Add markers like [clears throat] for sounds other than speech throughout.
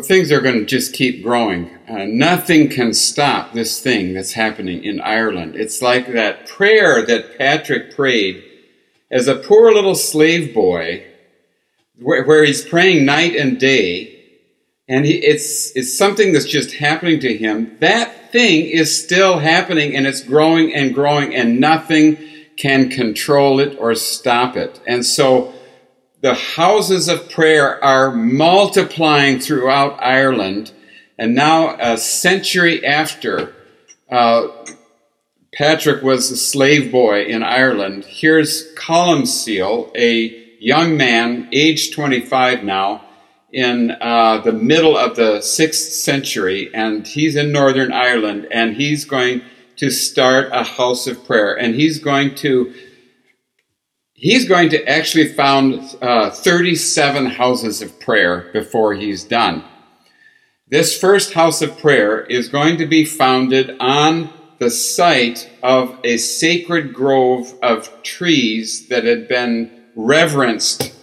Well, things are going to just keep growing. Uh, nothing can stop this thing that's happening in Ireland. It's like that prayer that Patrick prayed as a poor little slave boy, where, where he's praying night and day, and he, it's, it's something that's just happening to him. That thing is still happening, and it's growing and growing, and nothing can control it or stop it. And so, the houses of prayer are multiplying throughout Ireland. And now, a century after uh, Patrick was a slave boy in Ireland, here's Columcille, a young man, age 25 now, in uh, the middle of the sixth century, and he's in Northern Ireland, and he's going to start a house of prayer, and he's going to he's going to actually found uh, 37 houses of prayer before he's done. This first house of prayer is going to be founded on the site of a sacred grove of trees that had been reverenced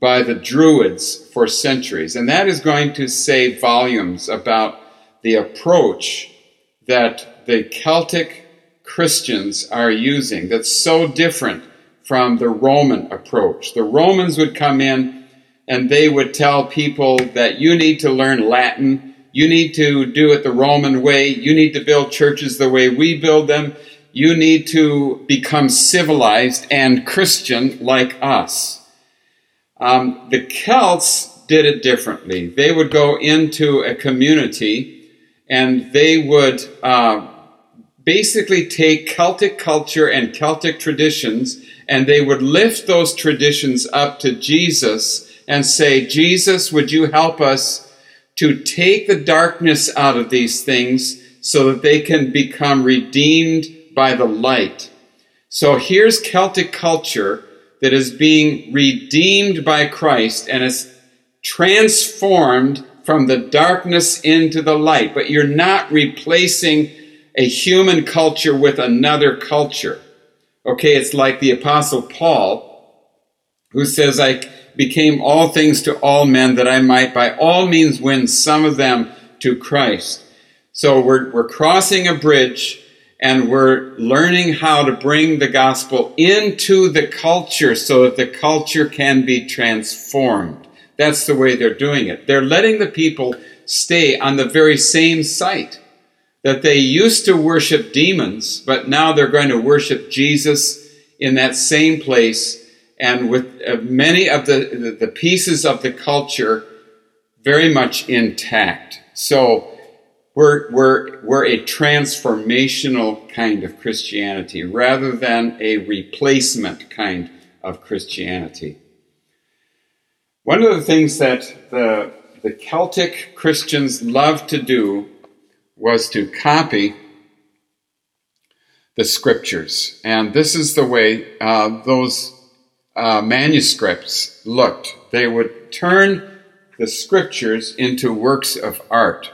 by the Druids for centuries. And that is going to say volumes about the approach that the Celtic Christians are using that's so different from the Roman approach. The Romans would come in and they would tell people that you need to learn Latin, you need to do it the Roman way, you need to build churches the way we build them, you need to become civilized and Christian like us. Um, the Celts did it differently. They would go into a community and they would uh, basically take Celtic culture and Celtic traditions and they would lift those traditions up to Jesus and say, Jesus, would you help us to take the darkness out of these things so that they can become redeemed by the light? So here's Celtic culture that is being redeemed by Christ and is transformed from the darkness into the light. But you're not replacing a human culture with another culture. Okay, it's like the Apostle Paul, who says, I became all things to all men that I might by all means win some of them to Christ. So we're, we're crossing a bridge and we're learning how to bring the gospel into the culture so that the culture can be transformed. That's the way they're doing it. They're letting the people stay on the very same site that they used to worship demons, but now they're going to worship Jesus in that same place and with uh, many of the, the, pieces of the culture very much intact. So we're, we're, we're a transformational kind of Christianity rather than a replacement kind of Christianity. One of the things that the, the Celtic Christians love to do was to copy the scriptures. And this is the way uh, those uh, manuscripts looked. They would turn the scriptures into works of art.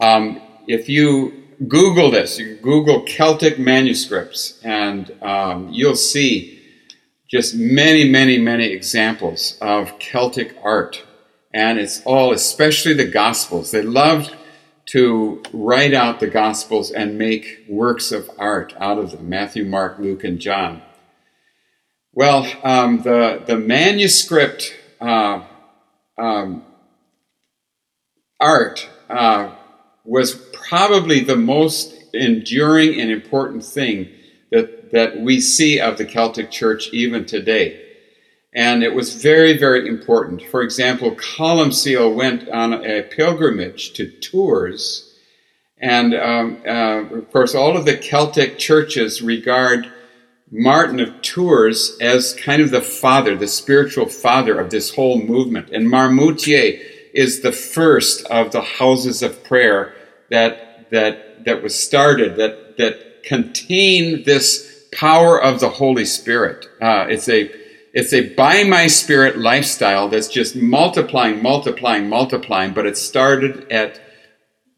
Um, if you Google this, you Google Celtic manuscripts, and um, you'll see just many, many, many examples of Celtic art. And it's all, especially the Gospels. They loved to write out the Gospels and make works of art out of them Matthew, Mark, Luke, and John. Well, um, the, the manuscript uh, um, art uh, was probably the most enduring and important thing that, that we see of the Celtic Church even today. And it was very, very important. For example, Columcille went on a pilgrimage to Tours. And um, uh, of course, all of the Celtic churches regard Martin of Tours as kind of the father, the spiritual father of this whole movement. And Marmoutier is the first of the houses of prayer that, that, that was started, that, that contain this power of the Holy Spirit. Uh, it's a it's a by my spirit lifestyle that's just multiplying, multiplying, multiplying, but it started at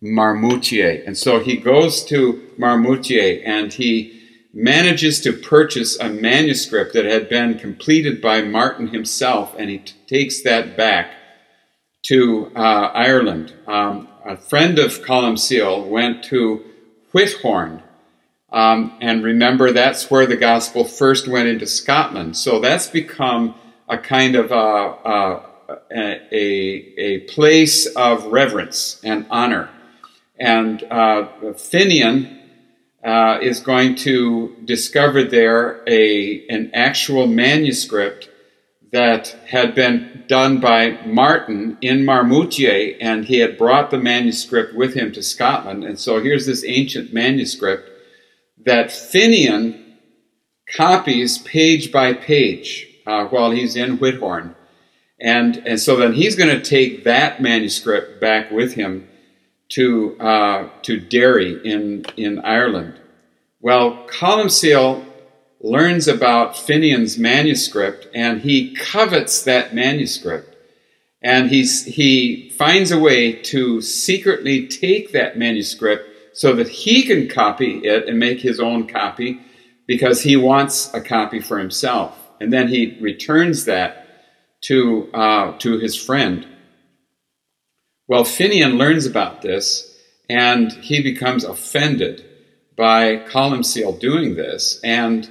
Marmoutier. And so he goes to Marmoutier and he manages to purchase a manuscript that had been completed by Martin himself, and he t- takes that back to uh, Ireland. Um, a friend of Columcille went to Whithorn. Um, and remember, that's where the gospel first went into Scotland. So that's become a kind of a, a, a, a place of reverence and honor. And uh, Finian uh, is going to discover there a, an actual manuscript that had been done by Martin in Marmoutier, and he had brought the manuscript with him to Scotland. And so here's this ancient manuscript that Finian copies page by page uh, while he's in Whithorn. And, and so then he's going to take that manuscript back with him to, uh, to Derry in, in Ireland. Well, Columcille learns about Finian's manuscript and he covets that manuscript. And he's, he finds a way to secretly take that manuscript so that he can copy it and make his own copy because he wants a copy for himself. And then he returns that to, uh, to his friend. Well, Finian learns about this and he becomes offended by Columcille doing this. And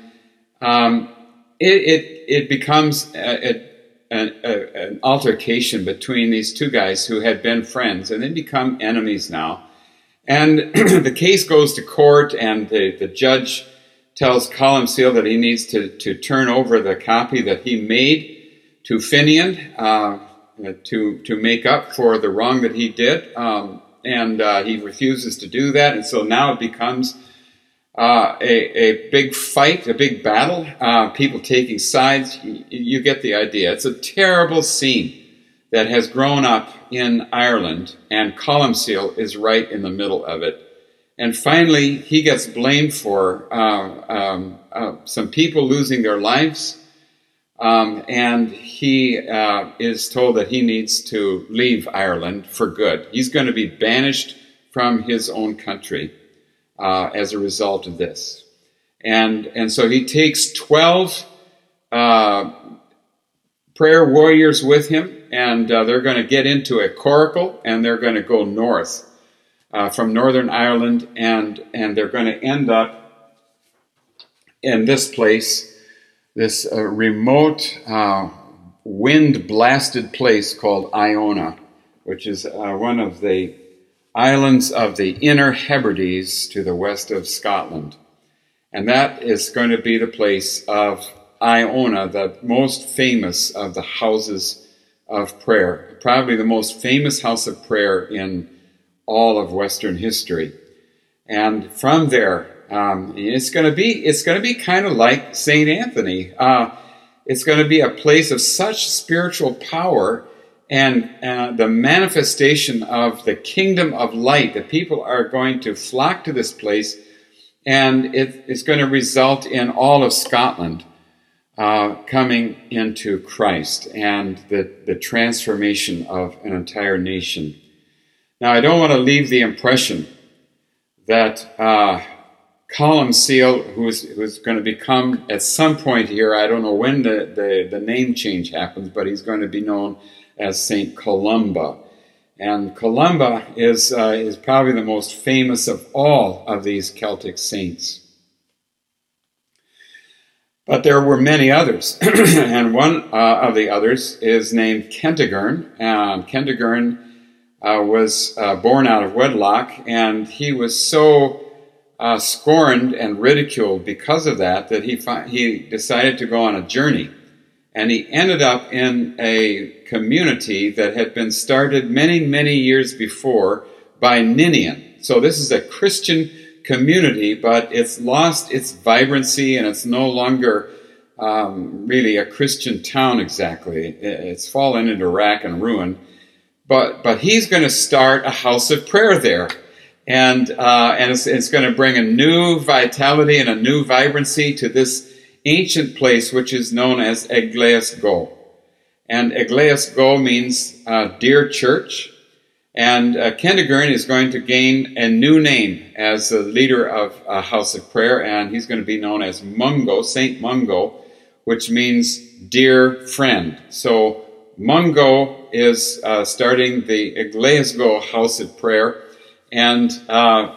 um, it, it, it, becomes a, a, a, an altercation between these two guys who had been friends and they become enemies now. And [clears throat] the case goes to court, and the, the judge tells Columcille that he needs to, to turn over the copy that he made to Finian uh, to, to make up for the wrong that he did. Um, and uh, he refuses to do that. And so now it becomes uh, a, a big fight, a big battle, uh, people taking sides. You, you get the idea. It's a terrible scene that has grown up in Ireland, and Columcille is right in the middle of it. And finally, he gets blamed for uh, um, uh, some people losing their lives. Um, and he uh, is told that he needs to leave Ireland for good. He's going to be banished from his own country uh, as a result of this. And, and so he takes 12 uh, prayer warriors with him and uh, they're going to get into a coracle and they're going to go north uh, from Northern Ireland and, and they're going to end up in this place, this uh, remote, uh, wind blasted place called Iona, which is uh, one of the islands of the Inner Hebrides to the west of Scotland. And that is going to be the place of Iona, the most famous of the houses of prayer, probably the most famous house of prayer in all of Western history. And from there, um, it's going to be it's going to be kind of like Saint Anthony. Uh, it's going to be a place of such spiritual power and uh, the manifestation of the kingdom of light. that people are going to flock to this place, and it, it's going to result in all of Scotland uh, coming into Christ and the, the transformation of an entire nation. Now, I don't want to leave the impression that uh, Columcille, who's, who's going to become at some point here, I don't know when the, the, the name change happens, but he's going to be known as Saint Columba. And Columba is, uh, is probably the most famous of all of these Celtic saints. But there were many others, [clears throat] and one uh, of the others is named Kentigern. And Kentigern uh, was uh, born out of wedlock, and he was so uh, scorned and ridiculed because of that that he fi- he decided to go on a journey, and he ended up in a community that had been started many many years before by Ninian. So this is a Christian community, but it's lost its vibrancy and it's no longer um, really a Christian town exactly. It's fallen into rack and ruin. But, but he's going to start a house of prayer there. And, uh, and it's, it's going to bring a new vitality and a new vibrancy to this ancient place, which is known as Eglaes Go. And Eglaes Go means uh, dear church. And uh, is going to gain a new name as the leader of a house of prayer, and he's going to be known as Mungo, Saint Mungo, which means dear friend. So Mungo is uh, starting the Glasgow House of Prayer, and uh,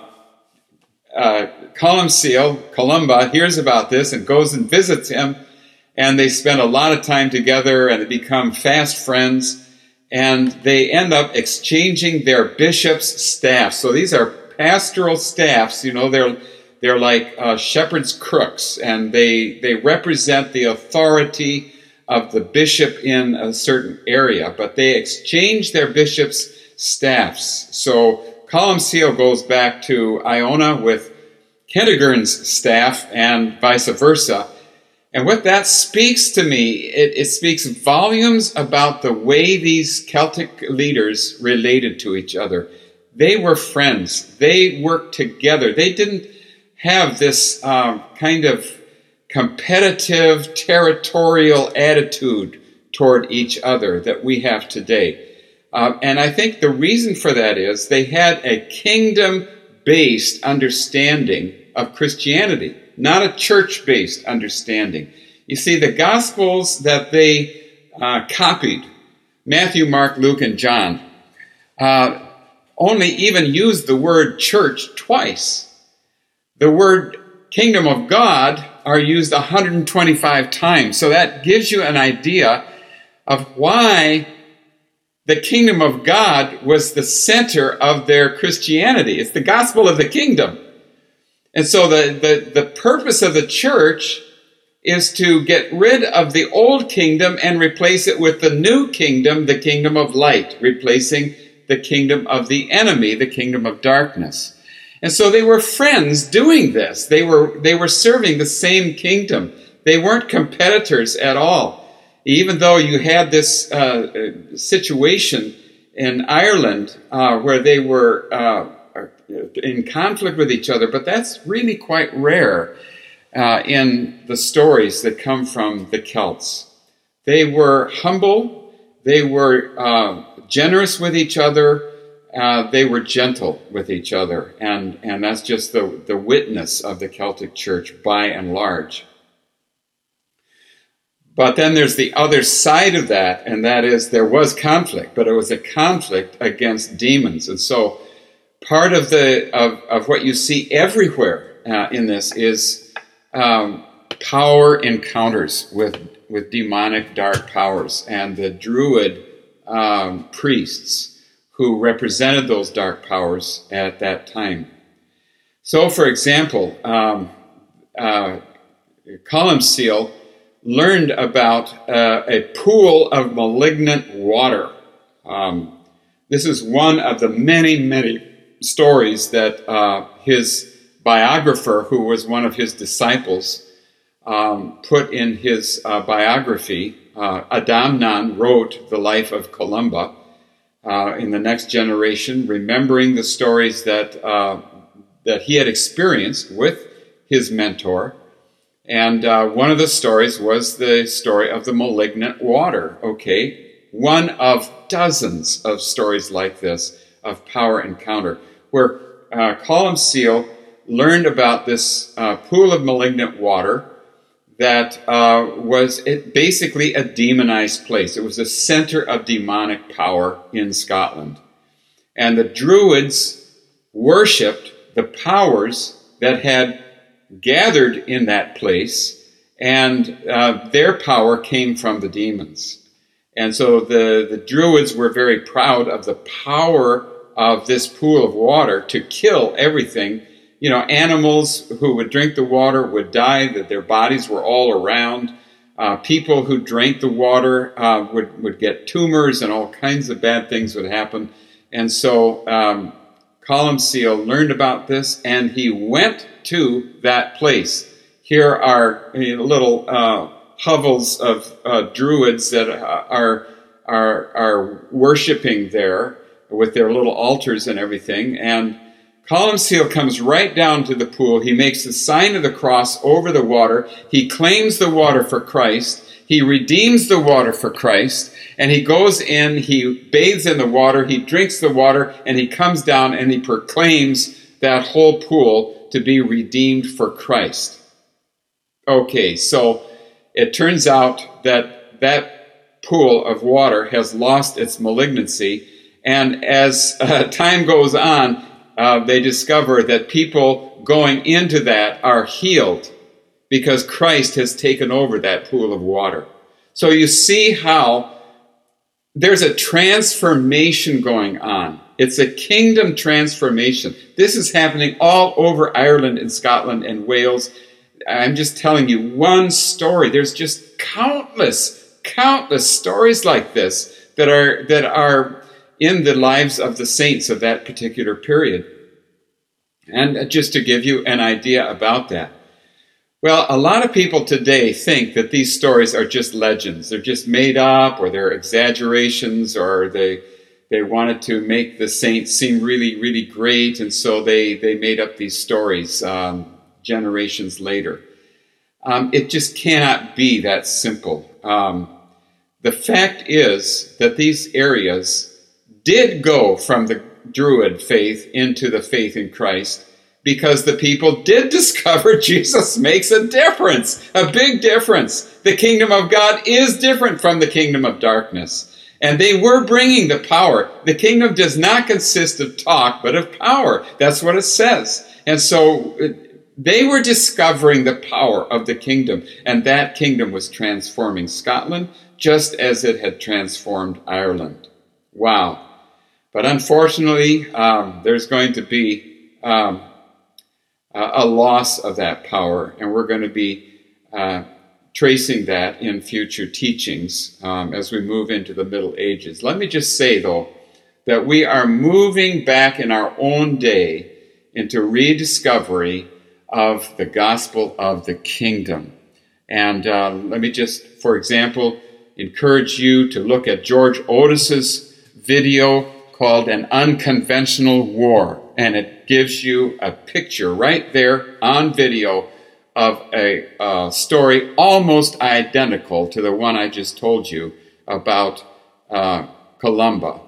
uh, Columba, hears about this and goes and visits him, and they spend a lot of time together and they become fast friends, and they end up exchanging their bishops' staffs. So these are pastoral staffs, you know, they're they're like uh, shepherd's crooks, and they they represent the authority of the bishop in a certain area, but they exchange their bishops' staffs. So Columcille goes back to Iona with Kentigern's staff and vice versa. And what that speaks to me, it, it, speaks volumes about the way these Celtic leaders related to each other. They were friends. They worked together. They didn't have this uh, kind of competitive, territorial attitude toward each other that we have today. Uh, and I think the reason for that is they had a kingdom based understanding of Christianity, not a church based understanding. You see, the Gospels that they uh, copied, Matthew, Mark, Luke, and John, uh, only even used the word church twice. The word kingdom of God are used 125 times. So that gives you an idea of why the kingdom of God was the center of their Christianity. It's the gospel of the kingdom. And so the, the, the purpose of the church is to get rid of the old kingdom and replace it with the new kingdom, the kingdom of light, replacing the kingdom of the enemy, the kingdom of darkness. And so they were friends doing this. They were, they were serving the same kingdom. They weren't competitors at all. Even though you had this uh, situation in Ireland uh, where they were uh, in conflict with each other, but that's really quite rare uh, in the stories that come from the Celts. They were humble, they were uh, generous with each other, uh, they were gentle with each other, and, and that's just the, the witness of the Celtic Church by and large. But then there's the other side of that, and that is there was conflict, but it was a conflict against demons. And so part of the of, of what you see everywhere uh, in this is um, power encounters with with demonic dark powers, and the Druid um, priests who represented those dark powers at that time. So, for example, um, uh, Columcille learned about uh, a pool of malignant water. Um, this is one of the many, many stories that uh, his biographer, who was one of his disciples, um, put in his uh, biography. Uh, Adamnan wrote the life of Columba uh, in the next generation, remembering the stories that uh, that he had experienced with his mentor. And uh, one of the stories was the story of the malignant water. Okay, one of dozens of stories like this of power encounter, where uh, Columcille learned about this uh, pool of malignant water that uh, was it basically a demonized place. It was the center of demonic power in Scotland. And the Druids worshipped the powers that had gathered in that place, and uh, their power came from the demons. And so the, the Druids were very proud of the power of this pool of water to kill everything you know, animals who would drink the water would die, that their bodies were all around. Uh, people who drank the water uh, would, would get tumors and all kinds of bad things would happen. And so um, Columcille learned about this and he went to that place. Here are you know, little uh, hovels of uh, druids that are, are, are worshiping there with their little altars and everything. And Columcille comes right down to the pool. He makes the sign of the cross over the water. He claims the water for Christ. He redeems the water for Christ. And he goes in, he bathes in the water, he drinks the water, and he comes down and he proclaims that whole pool to be redeemed for Christ. Okay, so it turns out that that pool of water has lost its malignancy. And as [laughs] uh, time goes on, uh, they discover that people going into that are healed because Christ has taken over that pool of water. So you see how there's a transformation going on. It's a kingdom transformation. This is happening all over Ireland and Scotland and Wales. I'm just telling you one story. There's just countless, countless stories like this that are that are in the lives of the saints of that particular period. And just to give you an idea about that. Well, a lot of people today think that these stories are just legends. They're just made up or they're exaggerations or they they wanted to make the saints seem really, really great, and so they, they made up these stories um, generations later. Um, it just cannot be that simple. Um, the fact is that these areas did go from the Druid faith into the faith in Christ because the people did [laughs] discover Jesus makes a difference, a big difference. The kingdom of God is different from the kingdom of darkness. And they were bringing the power. The kingdom does not consist of talk, but of power. That's what it says. And so uh, they were discovering the power of the kingdom, and that kingdom was transforming Scotland just as it had transformed Ireland. Wow. But unfortunately, um, there's going to be um, a loss of that power, and we're going to be uh, tracing that in future teachings um, as we move into the Middle Ages. Let me just say, though, that we are moving back in our own day into rediscovery of the gospel of the kingdom. And uh, let me just, for example, encourage you to look at George Otis's video called An Unconventional War. And it gives you a picture right there on video of a uh, story almost identical to the one I just told you about uh, Columba,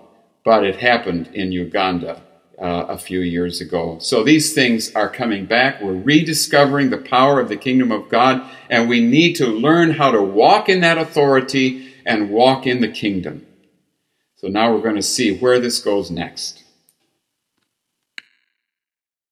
but it happened in Uganda uh, a few years ago. So these things are coming back. We're rediscovering the power of the kingdom of God, and we need to learn how to walk in that authority and walk in the kingdom. So now we're going to see where this goes next.